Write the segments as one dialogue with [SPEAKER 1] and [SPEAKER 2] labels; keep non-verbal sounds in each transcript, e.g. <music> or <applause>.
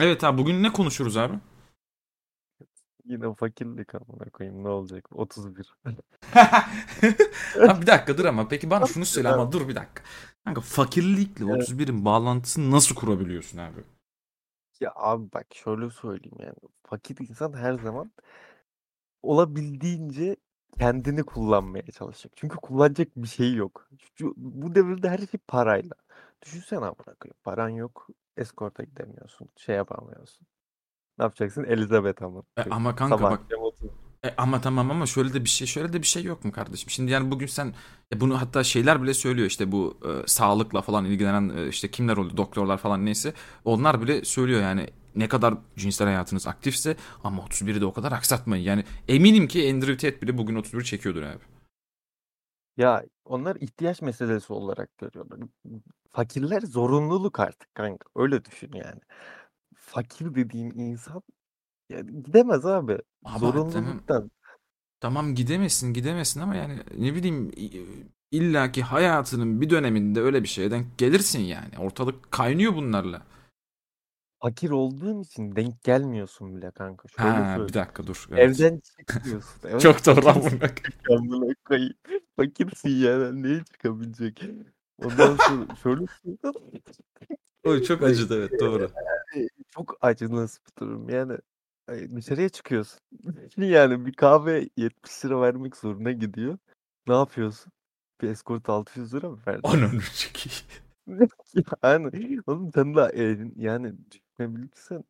[SPEAKER 1] Evet abi bugün ne konuşuruz abi?
[SPEAKER 2] Yine fakirlik amına koyayım ne olacak? 31.
[SPEAKER 1] Abi bir dakika dur ama peki bana şunu söyle ama dur bir dakika. Kanka fakirlikle
[SPEAKER 2] Evet.
[SPEAKER 1] 31'in bağlantısını nasıl kurabiliyorsun abi?
[SPEAKER 2] Ya abi bak şöyle söyleyeyim yani. Fakir insan her zaman olabildiğince kendini kullanmaya çalışacak. Çünkü kullanacak bir şey yok. Şu- bu devirde her şey parayla. Düşünsene amına koyayım. Paran yok. Eskorta gidemiyorsun. Şey yapamıyorsun. Ne yapacaksın? Elizabeth amına
[SPEAKER 1] E, ama kanka
[SPEAKER 2] Sabah
[SPEAKER 1] bak. E, ama tamam ama şöyle de bir şey şöyle de bir şey yok mu kardeşim? Şimdi yani bugün sen e, bunu hatta şeyler bile söylüyor işte bu e, sağlıkla falan ilgilenen e, işte kimler oldu doktorlar falan neyse onlar bile söylüyor yani ne kadar cinsel hayatınız aktifse ama 31'i de o kadar aksatmayın. Yani eminim ki Andrew Tate bile bugün 31 çekiyordur abi.
[SPEAKER 2] Ya onlar ihtiyaç meselesi olarak görüyorlar. Fakirler zorunluluk artık kanka. Öyle düşün yani. Fakir dediğin insan yani gidemez abi.
[SPEAKER 1] Ama
[SPEAKER 2] Zorunluluktan.
[SPEAKER 1] Tamam gidemesin gidemesin ama yani ne bileyim illaki hayatının bir döneminde öyle bir şeyden gelirsin yani. Ortalık kaynıyor bunlarla.
[SPEAKER 2] Fakir olduğun için denk gelmiyorsun bile kanka. Şöyle
[SPEAKER 1] Ha bir
[SPEAKER 2] söyleyeyim.
[SPEAKER 1] dakika dur. Evet.
[SPEAKER 2] Evden çıkmıyorsun. <laughs> Evet,
[SPEAKER 1] Çok doğru
[SPEAKER 2] fakirsin
[SPEAKER 1] amına
[SPEAKER 2] amına koyayım. Fakirsin yani. Neye çıkabilecek? Ondan sonra şöyle söyleyeyim. <laughs>
[SPEAKER 1] Oy çok acıdı evet doğru.
[SPEAKER 2] Yani çok acınası bir durum. Yani ay, dışarıya çıkıyorsun. <laughs> Yani bir kahve 70 lira vermek zoruna gidiyor. Ne yapıyorsun? Bir eskort 600 lira mı verdin?
[SPEAKER 1] Ananı çekeyim.
[SPEAKER 2] Yani oğlum sen de e, yani düşünebilirsen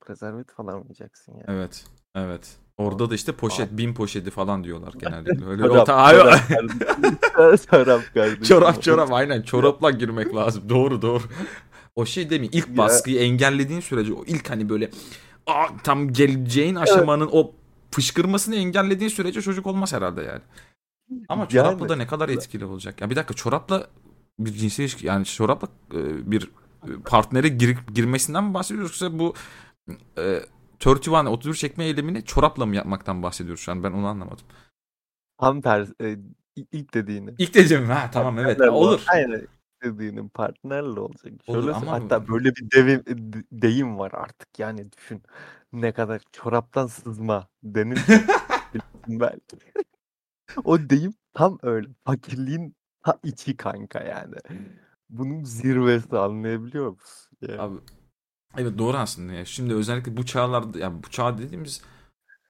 [SPEAKER 2] prezervatif alamayacaksın yani.
[SPEAKER 1] Evet. Evet. Orada da işte poşet, bin poşeti falan diyorlar genellikle. <laughs> Öyle
[SPEAKER 2] Çorap,
[SPEAKER 1] Ay-
[SPEAKER 2] çorap kardeşim. <laughs> Çorap kardeşim.
[SPEAKER 1] çorap çorap aynen çorapla girmek lazım. Doğru doğru. O şey değil mi? İlk
[SPEAKER 2] Ya.
[SPEAKER 1] baskıyı engellediğin sürece o ilk hani böyle aa, tam geleceğin aşamanın o fışkırmasını engellediğin sürece çocuk olmaz herhalde yani. Ama çorapla
[SPEAKER 2] Yani-
[SPEAKER 1] da ne kadar etkili olacak? Ya bir dakika çorapla bir cinsel ilişki yani çorapla e, bir partnere gir, girmesinden mi bahsediyoruz yoksa bu e, 31 31 çekme eylemini çorapla mı yapmaktan bahsediyoruz şu an ben onu anlamadım.
[SPEAKER 2] Tam tersi. e, ilk dediğini.
[SPEAKER 1] İlk dediğim ha tamam evet
[SPEAKER 2] Partnerle-
[SPEAKER 1] olur.
[SPEAKER 2] Aynen. dediğinin partnerle olacak.
[SPEAKER 1] Olur
[SPEAKER 2] Şöyle
[SPEAKER 1] ama-
[SPEAKER 2] hatta böyle bir devim, de- deyim var artık. Yani düşün ne kadar çoraptan sızma <laughs> bilirsin belki. o deyim tam öyle. Fakirliğin ta içi kanka yani. Bunun zirvesi anlayabiliyor musun? Yani.
[SPEAKER 1] Abi evet doğru aslında ya. Şimdi özellikle bu çağlarda ya bu çağ dediğimiz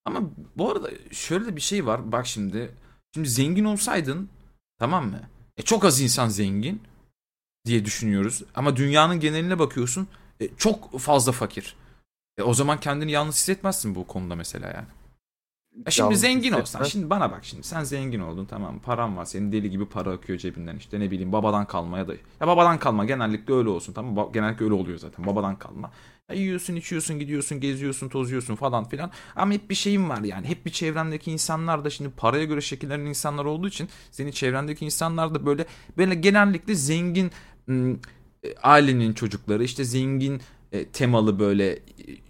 [SPEAKER 1] ama bu arada şöyle de bir şey var. Bak şimdi şimdi zengin olsaydın tamam mı? E çok az insan zengin diye düşünüyoruz. Ama dünyanın geneline bakıyorsun. e, çok fazla fakir. E, o zaman kendini yalnız hissetmezsin bu konuda mesela yani. E şimdi zengin olsan
[SPEAKER 2] hissetmez.
[SPEAKER 1] şimdi bana bak şimdi sen zengin oldun tamam mı? paran var senin deli gibi para akıyor cebinden işte ne bileyim babadan kalma ya da ya babadan kalma genellikle öyle olsun tamam? Ba- genellikle öyle oluyor zaten babadan kalma. Ya yiyorsun içiyorsun gidiyorsun geziyorsun tozuyorsun falan filan ama hep bir şeyin var yani hep bir çevrendeki insanlar da şimdi paraya göre şekillenen insanlar olduğu için senin çevrendeki insanlar da böyle böyle genellikle zengin ım, e, ailenin çocukları işte zengin e, temalı böyle e,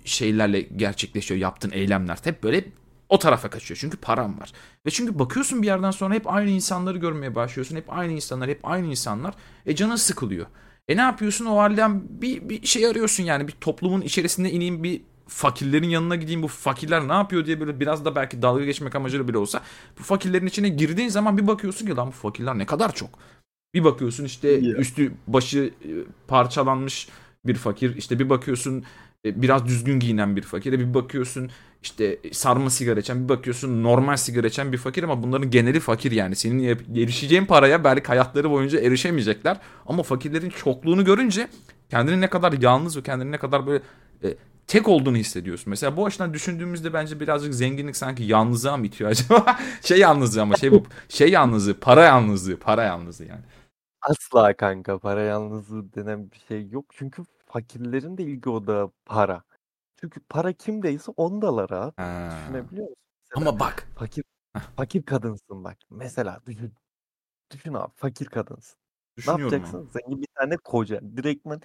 [SPEAKER 1] şeylerle gerçekleşiyor yaptığın eylemler hep böyle o tarafa kaçıyor. Çünkü param var. Ve çünkü bakıyorsun bir yerden sonra hep aynı insanları görmeye başlıyorsun. Hep aynı insanlar, hep aynı insanlar. E canın sıkılıyor. E ne yapıyorsun o halden bir, bir şey arıyorsun yani bir toplumun içerisinde ineyim bir fakirlerin yanına gideyim bu fakirler ne yapıyor diye böyle biraz da belki dalga geçmek amacıyla bile olsa bu fakirlerin içine girdiğin zaman bir bakıyorsun ki lan bu fakirler ne kadar çok. Bir bakıyorsun işte
[SPEAKER 2] Ya.
[SPEAKER 1] üstü başı e, parçalanmış bir fakir işte bir bakıyorsun biraz düzgün giyinen bir fakir bir bakıyorsun işte sarma sigara içen bir bakıyorsun normal sigara içen bir fakir ama bunların geneli fakir yani senin erişeceğin paraya belki hayatları boyunca erişemeyecekler ama fakirlerin çokluğunu görünce kendini ne kadar yalnız ve kendini ne kadar böyle e, tek olduğunu hissediyorsun. Mesela bu açıdan düşündüğümüzde bence birazcık zenginlik sanki yalnızlığa mı itiyor acaba? <laughs> şey yalnızlığı ama şey bu şey yalnızlığı, para yalnızlığı, para yalnızlığı yani.
[SPEAKER 2] Asla kanka para yalnızlığı denen bir şey yok. Çünkü fakirlerin de ilgi odağı para. Çünkü para kimdeyse ondalar abi.
[SPEAKER 1] Ha.
[SPEAKER 2] Düşünebiliyor musun? Mesela
[SPEAKER 1] Ama bak
[SPEAKER 2] fakir fakir kadınsın bak. Mesela düşün. Düşün abi fakir kadınsın. Ne yapacaksın? Zengin bir tane koca. Direktmen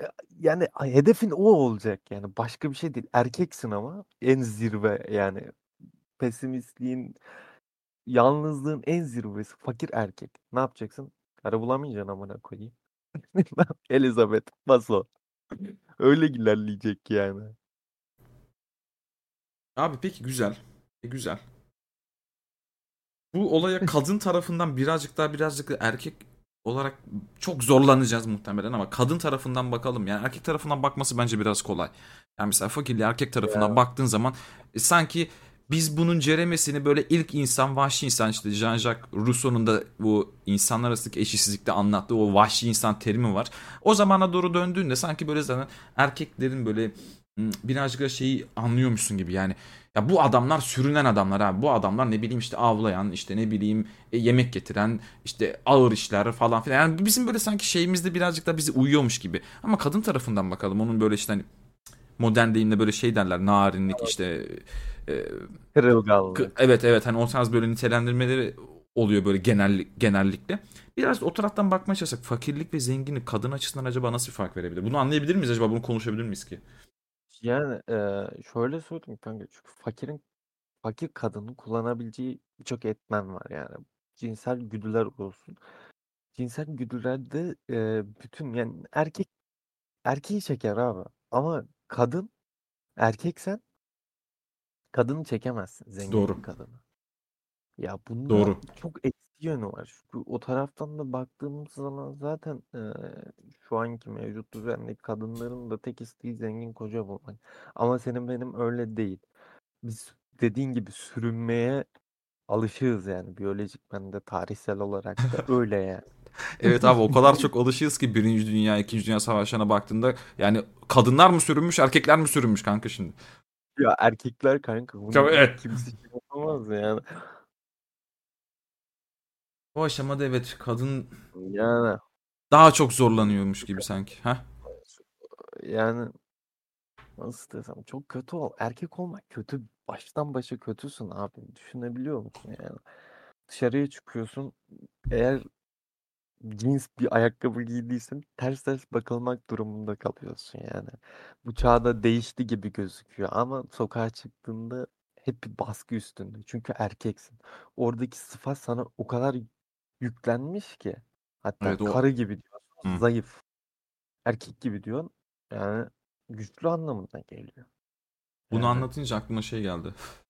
[SPEAKER 2] Ya- yani hedefin o olacak yani başka bir şey değil. Erkeksin ama en zirve yani pesimistliğin, yalnızlığın en zirvesi fakir erkek. Ne yapacaksın? Karı bulamayacaksın amına koyayım. <laughs> Elizabeth, Paso. Öyle ilerleyecek yani.
[SPEAKER 1] Abi peki güzel. E, güzel. Bu olaya kadın tarafından birazcık daha birazcık da erkek olarak çok zorlanacağız muhtemelen ama kadın tarafından bakalım. Yani erkek tarafından bakması bence biraz kolay. Yani mesela fakirli erkek tarafından
[SPEAKER 2] Ya.
[SPEAKER 1] baktığın zaman e, sanki biz bunun ceremesini böyle ilk insan vahşi insan işte Jean-Jacques Rousseau'nun da bu insanlar arasındaki eşitsizlikte anlattığı o vahşi insan terimi var. O zamana doğru döndüğünde sanki böyle zaten erkeklerin böyle birazcık da şeyi anlıyormuşsun gibi yani ya bu adamlar sürünen adamlar abi. Bu adamlar ne bileyim işte avlayan, işte ne bileyim e, yemek getiren, işte ağır işler falan filan. Yani bizim böyle sanki şeyimizde birazcık da bizi uyuyormuş gibi. Ama kadın tarafından bakalım. Onun böyle işte hani modern deyimle böyle şey derler. Narinlik işte e,
[SPEAKER 2] Kırılganlık.
[SPEAKER 1] Evet evet hani o tarz böyle nitelendirmeleri oluyor böyle genellik, genellikle. Biraz o taraftan bakmaya çalışsak fakirlik ve zenginlik kadın açısından acaba nasıl bir fark verebilir? Bunu anlayabilir miyiz acaba? Bunu konuşabilir miyiz ki?
[SPEAKER 2] Yani eee, şöyle söyleyeyim kanka çünkü fakirin fakir kadının kullanabileceği birçok etmen var yani cinsel güdüler olsun. Cinsel güdülerde eee, bütün yani erkek erkeği çeker abi ama kadın erkeksen kadını çekemezsin zengin
[SPEAKER 1] Doğru.
[SPEAKER 2] bir kadını. Ya bunda
[SPEAKER 1] Doğru.
[SPEAKER 2] çok eksi yönü var. Çünkü o taraftan da baktığımız zaman zaten eee, şu anki mevcut düzendeki kadınların da tek isteği zengin koca bulmak. Ama senin benim öyle değil. Biz dediğin gibi sürünmeye alışığız yani biyolojikmen de tarihsel olarak da <laughs> öyle yani. <laughs>
[SPEAKER 1] Evet abi o kadar çok alışığız ki Birinci Dünya, İkinci Dünya Savaşlarına baktığında yani kadınlar mı sürünmüş, erkekler mi sürünmüş kanka şimdi?
[SPEAKER 2] Ya erkekler kanka bunu
[SPEAKER 1] Tabii, evet.
[SPEAKER 2] kimse şey yapamaz yani. <laughs>
[SPEAKER 1] O aşamada evet kadın
[SPEAKER 2] Yani
[SPEAKER 1] daha çok zorlanıyormuş gibi sanki. Ha?
[SPEAKER 2] yani nasıl desem çok kötü ol. Erkek olmak kötü. Baştan başa kötüsün abi. Düşünebiliyor musun yani? Dışarıya çıkıyorsun. Eğer cins bir ayakkabı giydiysen ters ters bakılmak durumunda kalıyorsun yani. Bu çağda değişti gibi gözüküyor ama sokağa çıktığında hep bir baskı üstünde. Çünkü erkeksin. Oradaki sıfat sana o kadar yüklenmiş ki. Hatta
[SPEAKER 1] Evet, o-
[SPEAKER 2] karı gibi diyorsun,
[SPEAKER 1] Hı.
[SPEAKER 2] zayıf. Erkek gibi diyorsun. Yani güçlü anlamına geliyor.
[SPEAKER 1] Bunu
[SPEAKER 2] Yani
[SPEAKER 1] anlatınca aklıma şey geldi. <laughs>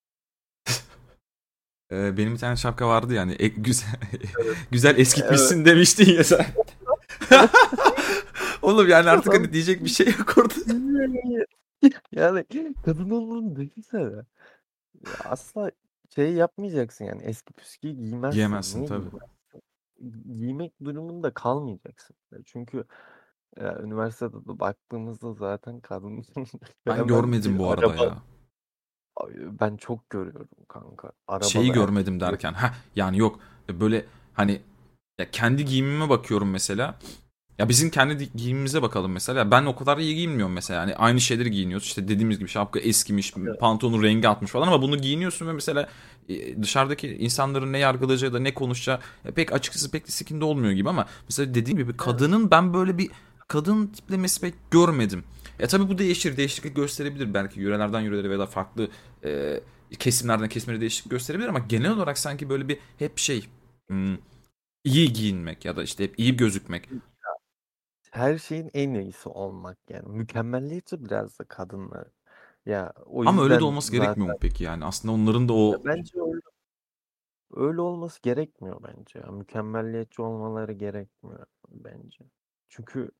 [SPEAKER 1] Ee, benim bir tane şapka vardı yani e, güzel <laughs> güzel eskitmişsin demiştin ya sen. <laughs> Oğlum yani artık hani diyecek bir şey yok orada. <laughs>
[SPEAKER 2] yani kadın olduğunu düşünsene. Asla şey yapmayacaksın yani eski püskü giymezsin.
[SPEAKER 1] Giyemezsin, tabii.
[SPEAKER 2] giymezsin? Giymek durumunda kalmayacaksın. Çünkü ya, üniversitede de baktığımızda zaten kadın
[SPEAKER 1] Ben görmedim bu arada
[SPEAKER 2] araba-
[SPEAKER 1] ya.
[SPEAKER 2] Ben çok görüyorum kanka. Arabalı
[SPEAKER 1] Şeyi görmedim derken. Ha yani yok böyle hani ya kendi giyimime bakıyorum mesela. Ya bizim kendi di- giyimimize bakalım mesela. Ben o kadar iyi giyinmiyorum mesela. Yani aynı şeyleri giyiniyoruz. İşte dediğimiz gibi şapka eskimiş,
[SPEAKER 2] Evet.
[SPEAKER 1] pantolonun rengi atmış falan ama bunu giyiniyorsun ve mesela e, dışarıdaki insanların ne yargılayacağı da ne konuşacağı e, pek açıkçası pek de sikinde olmuyor gibi ama mesela dediğim gibi kadının ben böyle bir kadın tiplemesi pek görmedim. Ya tabii bu değişir, değişiklik gösterebilir belki yörelerden yörelere veya da farklı e, kesimlerden kesimlere değişiklik gösterebilir ama genel olarak sanki böyle bir hep şey hmm, iyi giyinmek ya da işte hep iyi gözükmek.
[SPEAKER 2] Her şeyin en iyisi olmak yani. Mükemmelliyetçi biraz da kadınlar. Ya o
[SPEAKER 1] Ama öyle de olması
[SPEAKER 2] zaten-
[SPEAKER 1] gerekmiyor mu peki yani? Aslında onların da o
[SPEAKER 2] Bence öyle öyle olması gerekmiyor bence ya. Mükemmelliyetçi olmaları gerekmiyor bence. Çünkü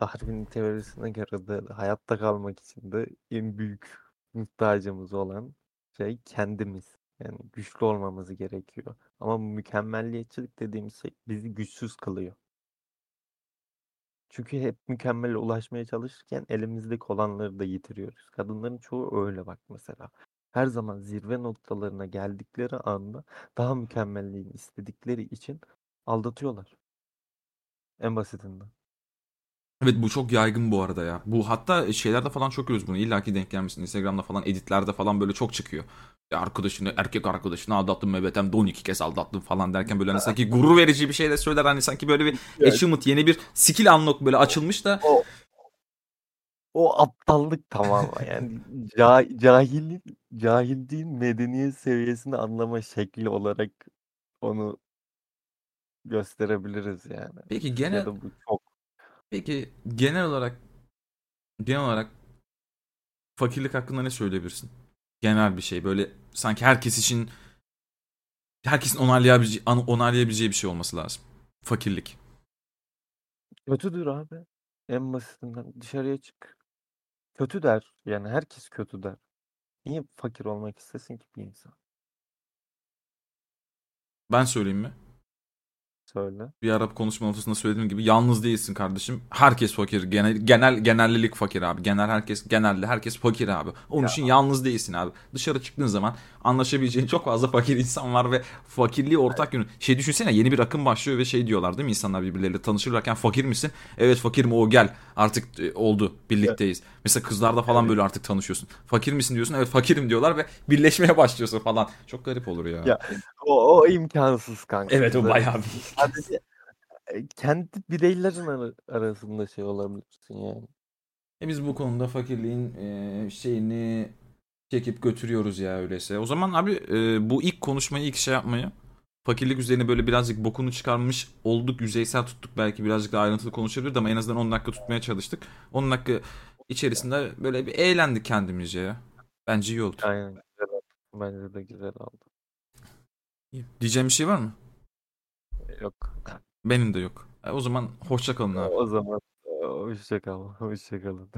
[SPEAKER 2] Darwin'in teorisine göre de hayatta kalmak için de en büyük muhtacımız olan şey kendimiz. Yani güçlü olmamız gerekiyor. Ama mükemmelliyetçilik dediğimiz şey bizi güçsüz kılıyor. Çünkü hep mükemmele ulaşmaya çalışırken elimizdeki olanları da yitiriyoruz. Kadınların çoğu öyle bak mesela. Her zaman zirve noktalarına geldikleri anda daha mükemmelliğini istedikleri için aldatıyorlar. En basitinden.
[SPEAKER 1] Evet bu çok yaygın bu arada ya. Bu hatta şeylerde falan çok görüyoruz bunu. İlla ki denk gelmişsin. Instagram'da falan editlerde falan böyle çok çıkıyor. Ya arkadaşını, erkek arkadaşını aldattım evet hem de 12 kez aldattım falan derken böyle hani sanki gurur verici bir şey de söyler. Hani sanki böyle bir
[SPEAKER 2] Evet.
[SPEAKER 1] achievement yeni bir skill unlock böyle açılmış da
[SPEAKER 2] O aptallık tamamen yani <laughs> ca- cahillik cahilliğin medeniyet seviyesini anlama şekli olarak onu gösterebiliriz yani.
[SPEAKER 1] peki
[SPEAKER 2] Ya
[SPEAKER 1] genel
[SPEAKER 2] da bu çok
[SPEAKER 1] peki genel olarak genel olarak fakirlik hakkında ne söyleyebilirsin? Genel bir şey böyle sanki herkes için herkesin onaylayabileceği, onaylayabileceği bir şey olması lazım. Fakirlik.
[SPEAKER 2] Kötüdür abi. En basitinden dışarıya çık. Kötü der. Yani herkes kötü der. Niye fakir olmak istesin ki bir insan?
[SPEAKER 1] Ben söyleyeyim mi?
[SPEAKER 2] Söyle.
[SPEAKER 1] Bir Arap konuşma ortasında söylediğim gibi yalnız değilsin kardeşim. Herkes fakir. Genel genel genellilik fakir abi. Genel herkes genelde herkes fakir abi. Onun
[SPEAKER 2] Ya.
[SPEAKER 1] için yalnız değilsin abi. Dışarı çıktığın zaman anlaşabileceğin çok fazla fakir insan var ve fakirliği ortak yönü. Şey düşünsene yeni bir akım başlıyor ve şey diyorlar değil mi insanlar birbirleriyle tanışırlarken fakir misin? Evet fakirim o gel. Artık e, oldu. Birlikteyiz. Mesela kızlarda falan
[SPEAKER 2] Evet.
[SPEAKER 1] böyle artık tanışıyorsun. Fakir misin diyorsun. Evet fakirim diyorlar ve birleşmeye başlıyorsun falan. Çok garip olur ya.
[SPEAKER 2] Ya. O, o imkansız kanka.
[SPEAKER 1] Evet o bayağı bir <laughs>
[SPEAKER 2] Sadece e, kendi bireylerin ara- arasında şey olabilirsin yani.
[SPEAKER 1] E biz bu konuda fakirliğin e, şeyini çekip götürüyoruz ya öyleyse. O zaman abi e, bu ilk konuşmayı ilk şey yapmayı fakirlik üzerine böyle birazcık bokunu çıkarmış olduk yüzeysel tuttuk belki birazcık daha ayrıntılı konuşabilirdik ama en azından 10 dakika tutmaya çalıştık. 10 dakika içerisinde böyle bir eğlendik kendimizce ya. Bence iyi oldu.
[SPEAKER 2] Aynen güzel oldu. Bence de güzel oldu.
[SPEAKER 1] İyi. Diyeceğim bir şey var mı?
[SPEAKER 2] Yok.
[SPEAKER 1] Benim de yok. E, o zaman hoşça kalın abi.
[SPEAKER 2] O zaman e, hoşça kal. <laughs> Hoşça kalın.